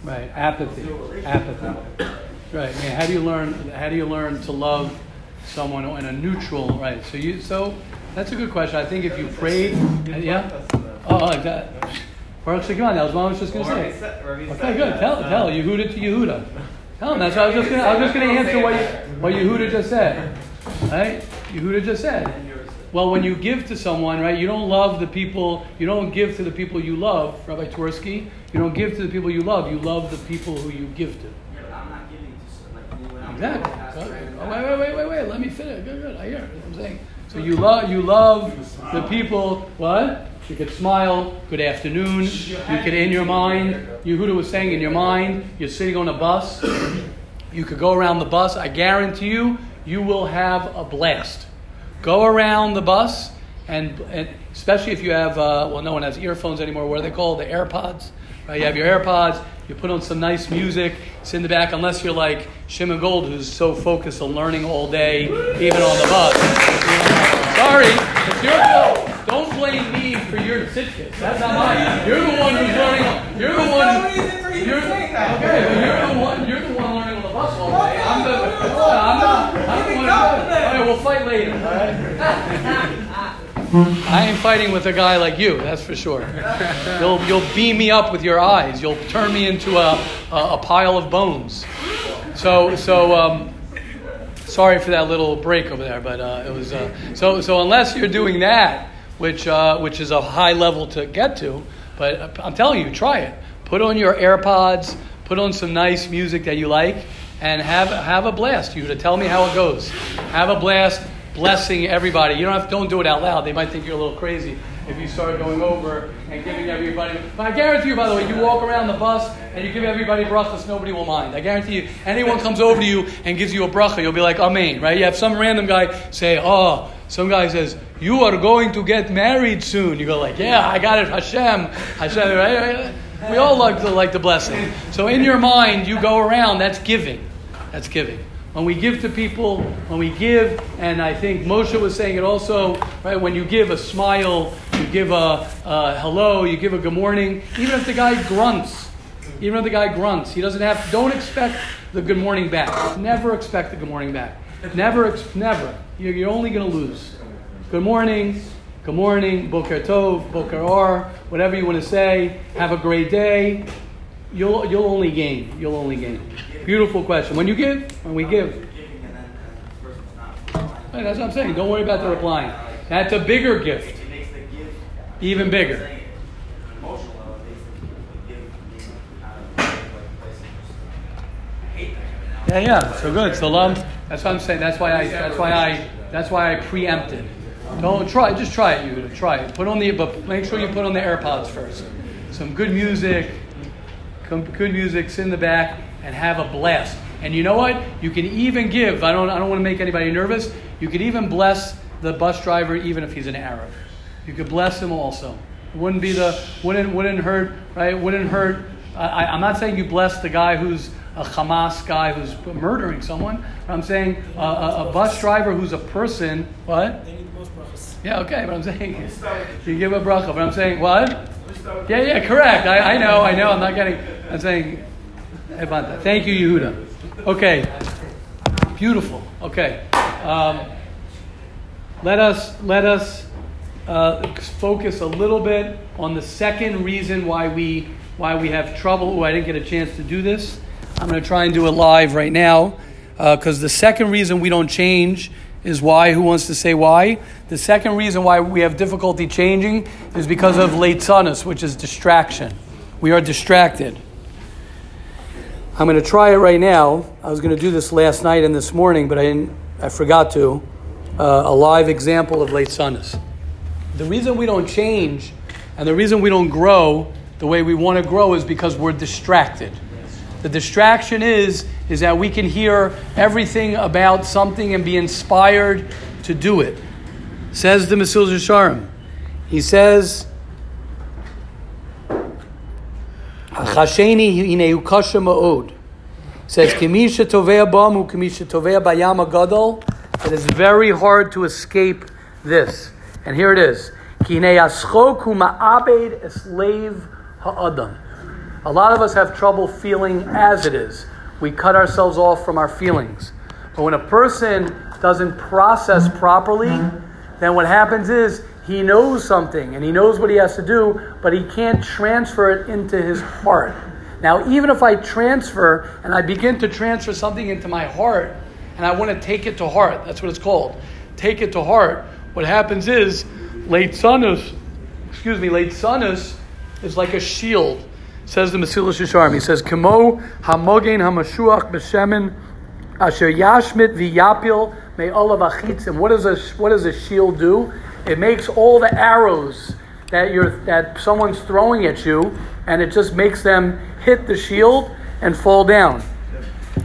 Right, apathy. Apathy. Right. I mean, how do you learn? How do you learn to love someone in a neutral? Right. So you. So that's a good question. I think if you prayed, yeah. Oh, like that. Baruch Shekhan. That was what I was just going to say. said- or he Okay, good. Tell, tell Yehuda to Yehuda. Tell him. That's what I was just going to. I was just going to answer what you, what Yehuda just said. Right? Yehuda just said. Well, when you give to someone, right, you don't love the people, you don't give to the people you love, Rabbi Twersky, you don't give to the people you love, you love the people who you give to. Yeah, but I'm not giving to, like, Exactly. past So- random oh, wait, wait, wait, wait, wait. Let me finish. Good, good. I hear it. I'm saying. So you love, you love the people. What? You could smile. Good afternoon. You could, in your mind, Yehuda was saying, in your mind, you're sitting on a bus. You could go around the bus. I guarantee you, you will have a blast. Go around the bus, and, and especially if you have, uh, well, no one has earphones anymore. What are they called? The AirPods. Right? You have your AirPods. You put on some nice music. Sit in the back, unless you're like Shimon Gold, who's so focused on learning all day, even on the bus. Sorry, it's your fault. Don't blame me for your certificates. That's not mine. You're the one who's learning. You're the one. You're, okay, but you're the one. You're the one learning on the bus all day. I'm the. I'm the. I'm the one. Right, we'll fight later. All right. I ain't fighting with a guy like you, that's for sure. You'll, you'll beam me up with your eyes. You'll turn me into a, a, a pile of bones. So, so um, sorry for that little break over there, but uh, it was uh, so. So unless you're doing that, which uh, which is a high level to get to, but I'm telling you, try it. Put on your AirPods. Put on some nice music that you like, and have have a blast. You to tell me how it goes. Have a blast. blessing everybody. You don't have don't do it out loud. They might think you're a little crazy if you start going over and giving everybody. But I guarantee you, by the way, you walk around the bus and you give everybody brachas, nobody will mind. I guarantee you, anyone comes over to you and gives you a bracha, you'll be like, Amen, right? You have some random guy say, Oh, some guy says, You are going to get married soon. You go like, Yeah, I got it, Hashem. Hashem, right? We all like the, like the blessing. So in your mind, you go around, that's giving. That's giving. When we give to people, when we give, and I think Moshe was saying it also, right? When you give a smile, you give a, a hello, you give a good morning, even if the guy grunts, even if the guy grunts, he doesn't have, don't expect the good morning back. Never expect the good morning back. Never, never. You're, you're only going to lose. Good morning, good morning, boker tov, boker or, whatever you want to say. Have a great day. You'll, you'll only gain. You'll only gain. Beautiful question. When you give, when we give. Hey, that's what I'm saying. Don't worry about the replying. That's a bigger gift, even bigger. Yeah, yeah. So good. So love. That's what I'm saying. That's why I. That's why I. That's why I preempted. Don't try. Just try it, you. Try it. Put on the. But make sure you put on the AirPods first. Some good music. Good music. Sit in the back and have a blast. And you know what? You can even give. I don't. I don't want to make anybody nervous. You could even bless the bus driver, even if he's an Arab. You could bless him also. It wouldn't be the. Wouldn't wouldn't hurt. Right? Wouldn't hurt. I, I'm not saying you bless the guy who's a Hamas guy who's murdering someone. I'm saying a, a, a bus driver who's a person. What? They need the most brachas. Yeah, okay, but I'm saying you give a bracha. But I'm saying what? Yeah, yeah, correct. I, I know, I know. I'm not getting. I'm saying. Thank you, Yehuda. Okay, beautiful. Okay, um, let us let us uh, focus a little bit on the second reason why we why we have trouble. I didn't get a chance to do this. I'm going to try and do it live right now because the second reason we don't change is why. Who wants to say why? The second reason why we have difficulty changing is because of leitzanos, which is distraction. We are distracted. I'm going to try it right now. I was going to do this last night and this morning, but I didn't. I forgot to. Uh, a live example of leitzanos. The reason we don't change and the reason we don't grow the way we want to grow is because we're distracted. The distraction is is that we can hear everything about something and be inspired to do it. Says the Mesilas Yesharim. He says. Says, "Kimisha tovea bamu, kimisha tovea bayam agadol." It is very hard to escape this, and here it is: "Kinei aschok ma'abed eslave ha'adam." A lot of us have trouble feeling as it is. We cut ourselves off from our feelings. But when a person doesn't process properly, then what happens is he knows something and he knows what he has to do, but he can't transfer it into his heart. Now, even if I transfer and I begin to transfer something into my heart and I want to take it to heart, that's what it's called. Take it to heart. What happens is, leitzanos, excuse me, leitzanos is like a shield says the Mesilas Yesharim. He says, "Kemo hamogen hamashuach b'shemen asher yashmit v'yapil may olav achitzim." What does a what does a shield do? It makes all the arrows that you're that someone's throwing at you, and it just makes them hit the shield and fall down.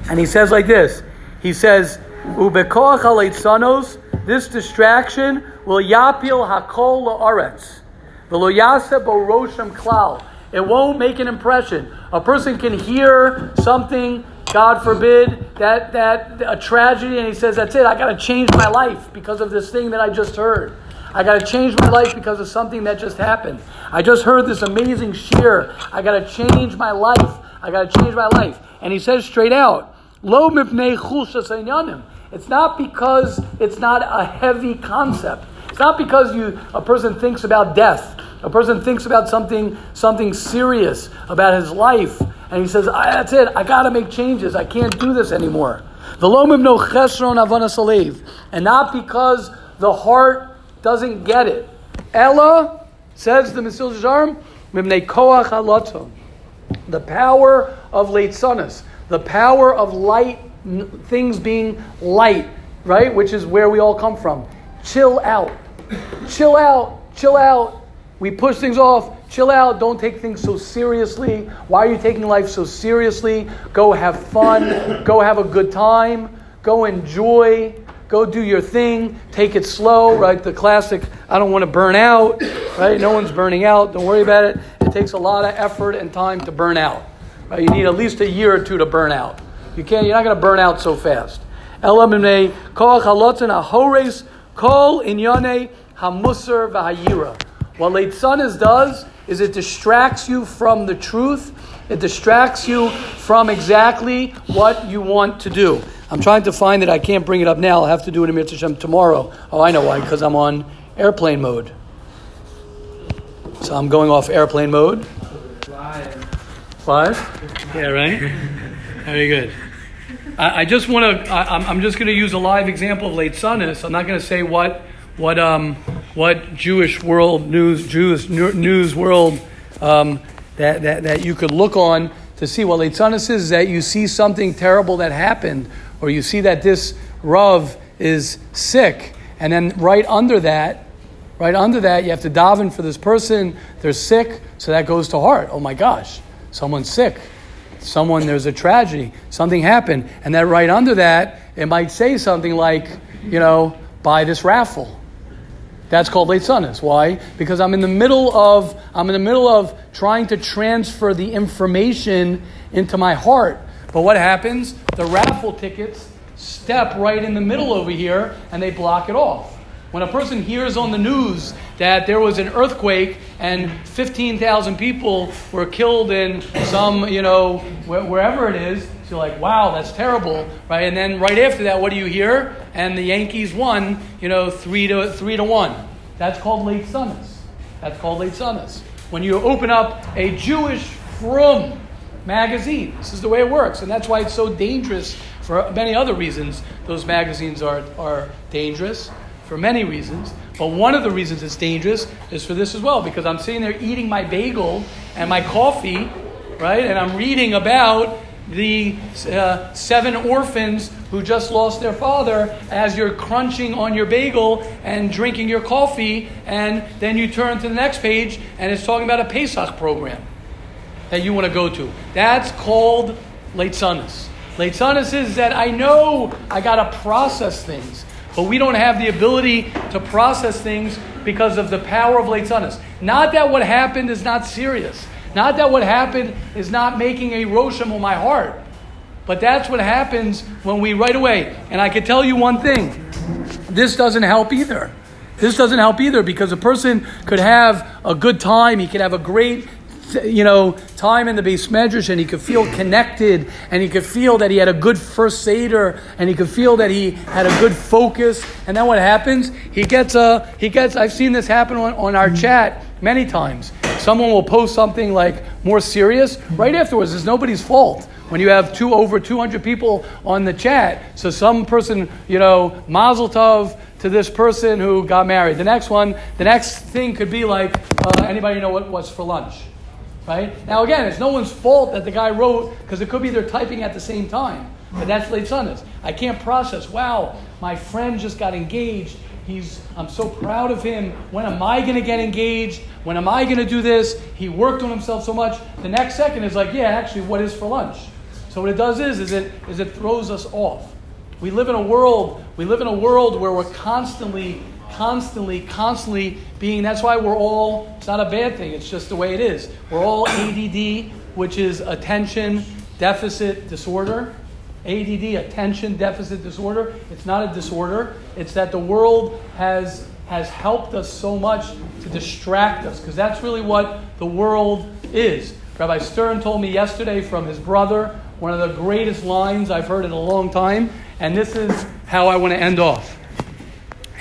And he says like this. He says, "Ubekoach sanos." This distraction will yapil hakol la'aretz, v'lo yaseh bo rosham klal. It won't make an impression. A person can hear something, God forbid, that, that a tragedy, and he says, That's it, I got to change my life because of this thing that I just heard. I got to change my life because of something that just happened. I just heard this amazing shiur. I got to change my life. I got to change my life. And he says straight out, Lo mipnei chulshas It's not because it's not a heavy concept. It's not because you a person thinks about death. A person thinks about something something serious about his life, and he says, ah, "That's it. I got to make changes. I can't do this anymore." And not because the heart doesn't get it. Ella says the Mesilas Yesharim, the power of leitzanas, the power of light, things being light, right? Which is where we all come from. Chill out. Chill out. Chill out. We push things off. Chill out. Don't take things so seriously. Why are you taking life so seriously? Go have fun. Go have a good time. Go enjoy. Go do your thing. Take it slow, right? The classic, I don't want to burn out, right? No one's burning out. Don't worry about it. It takes a lot of effort and time to burn out. Right? You need at least a year or two to burn out. You can't, you're not going to burn out so fast. Elamimne, kol chalotzen ahores, kol inyane hamusar v'hayira. What leitzanos does is it distracts you from the truth. It distracts you from exactly what you want to do. I'm trying to find it. I can't bring it up now. I'll have to do it in Mitzvah tomorrow. Oh, I know why. Because I'm on airplane mode. So I'm going off airplane mode. Five? Yeah, right? Very good. I, I just want to, I'm, I'm just going to use a live example of leitzanos. I'm not going to say what, what, um, what Jewish world news, Jewish news world um, that, that, that you could look on to see what Sunnis is, that you see something terrible that happened, or you see that this Rav is sick, and then right under that, right under that, you have to daven for this person. They're sick, so that goes to heart. Oh my gosh, someone's sick. Someone, there's a tragedy. Something happened. And then right under that, it might say something like, you know, buy this raffle. That's called leitzanos. Why? Because I'm in the middle of I'm in the middle of trying to transfer the information into my heart. But what happens? The raffle tickets step right in the middle over here and they block it off. When a person hears on the news that there was an earthquake and 15,000 people were killed in some, you know, wherever it is, you're like, wow, that's terrible, right? And then right after that, what do you hear? And the Yankees won, you know, three to three to one. That's called leitzanos. That's called leitzanos. When you open up a Jewish from magazine, this is the way it works, and that's why it's so dangerous for many other reasons. Those magazines are are dangerous for many reasons. But one of the reasons it's dangerous is for this as well, because I'm sitting there eating my bagel and my coffee, right? And I'm reading about the uh, seven orphans who just lost their father as you're crunching on your bagel and drinking your coffee, and then you turn to the next page and it's talking about a Pesach program that you want to go to. That's called leitzanos. Late sunnis is that I know I got to process things. But we don't have the ability to process things because of the power of sunnis. Not that what happened is not serious. Not that what happened is not making a rosham on my heart. But that's what happens when we right away. And I can tell you one thing this doesn't help either. This doesn't help either because a person could have a good time, he could have a great you know, time in the beis medrash, and he could feel connected, and he could feel that he had a good first seder, and he could feel that he had a good focus. And then what happens? He gets a he gets. I've seen this happen on, on our chat many times. Someone will post something like more serious right afterwards. It's nobody's fault when you have two over 200 people on the chat. So some person, you know, mazel tov to this person who got married. The next one, the next thing could be like, uh, anybody know what was for lunch? Right? Now, again, it's no one's fault that the guy wrote, because it could be they're typing at the same time. But that's leitzanos. I can't process, wow, my friend just got engaged. He's, I'm so proud of him. When am I going to get engaged? When am I going to do this? He worked on himself so much. The next second is like, yeah, actually, what is for lunch? So what it does is, is it, is it throws us off. We live in a world, we live in a world where we're constantly constantly, constantly being, that's why we're all, it's not a bad thing, it's just the way it is. We're all ADD, which is attention deficit disorder. ADD, attention deficit disorder. It's not a disorder, it's that the world has, has helped us so much to distract us, because that's really what the world is. Rabbi Stern told me yesterday from his brother, one of the greatest lines I've heard in a long time, and this is how I want to end off.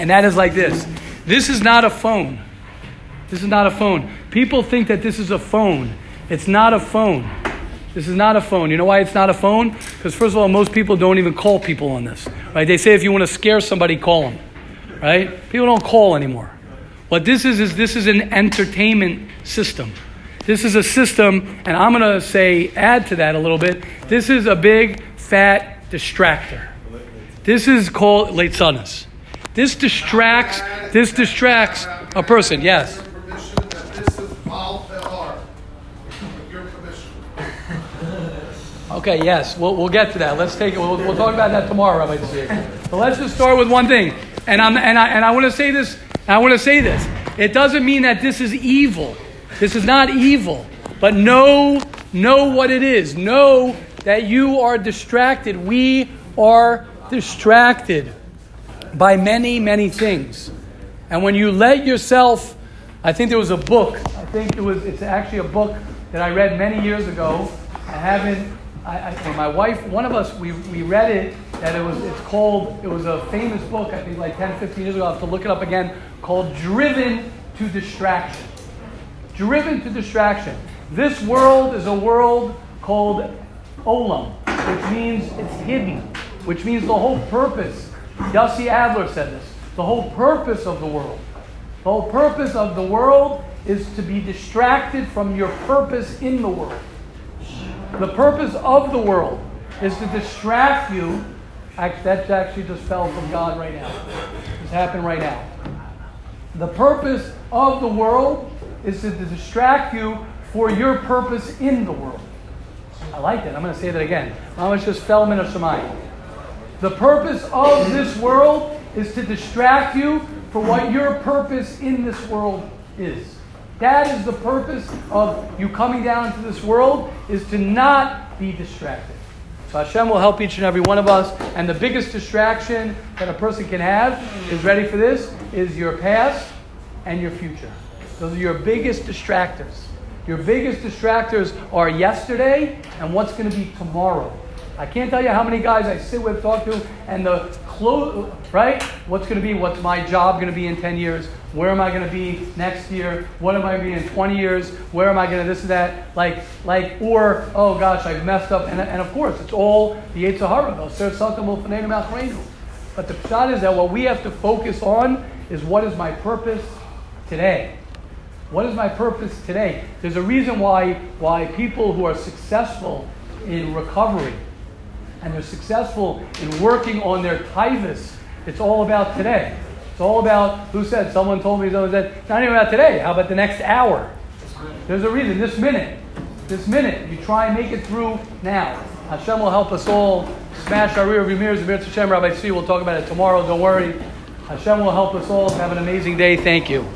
And that is like this this is not a phone. This is not a phone. People think that this is a phone. It's not a phone. This is not a phone. You know why it's not a phone? Because first of all, most people don't even call people on this. Right? They say if you want to scare somebody, call them. Right? People don't call anymore. What this is is this is an entertainment system. This is a system, and I'm going to say add to that a little bit. This is a big fat distractor. This is called Leitzanas. This distracts. This distracts a person. Yes. Okay. Yes. We'll, we'll get to that. Let's take it. We'll, we'll talk about that tomorrow, Rabbi Tzvi. But let's just start with one thing. And I'm and I and I want to say this. I want to say this. It doesn't mean that this is evil. This is not evil. But know know what it is. Know that you are distracted. We are distracted by many, many things. And when you let yourself, I think there was a book, I think it was, it's actually a book that I read many years ago. I haven't, I, I, my wife, one of us, we, we read it, that it was, it's called, it was a famous book, I think like 10, 15 years ago, I'll have to look it up again, called Driven to Distraction. Driven to Distraction. This world is a world called Olam, which means it's hidden, which means the whole purpose. Yossi Adler said this. The whole purpose of the world, the whole purpose of the world is to be distracted from your purpose in the world. The purpose of the world is to distract you. That actually just fell from God right now. This happened right now. The purpose of the world is to distract you for your purpose in the world. I like that. I'm going to say that again. Mamash just fell min Shemayim. The purpose of this world is to distract you for what your purpose in this world is. That is the purpose of you coming down into this world is to not be distracted. So Hashem will help each and every one of us. And the biggest distraction that a person can have is ready for this is your past and your future. Those are your biggest distractors. Your biggest distractors are yesterday and what's going to be tomorrow. I can't tell you how many guys I sit with, talk to, and the close, right? What's going to be? What's my job going to be in 10 years? Where am I going to be next year? What am I going to be in 20 years? Where am I going to this and that? Like, like, or, oh gosh, I've messed up. And, and of course, it's all the Yetzer Hara. But the shot is that what we have to focus on is what is my purpose today? What is my purpose today? There's a reason why, why people who are successful in recovery and they're successful in working on their tivus, it's all about today. It's all about, who said? Someone told me, someone said, It's not even about today. How about the next hour? There's a reason. This minute. This minute. You try and make it through now. Hashem will help us all smash our rear view mirrors. Mir Hashem, Rabbi Tzvi, we'll talk about it tomorrow. Don't worry. Hashem will help us all. Have an amazing day. Thank you.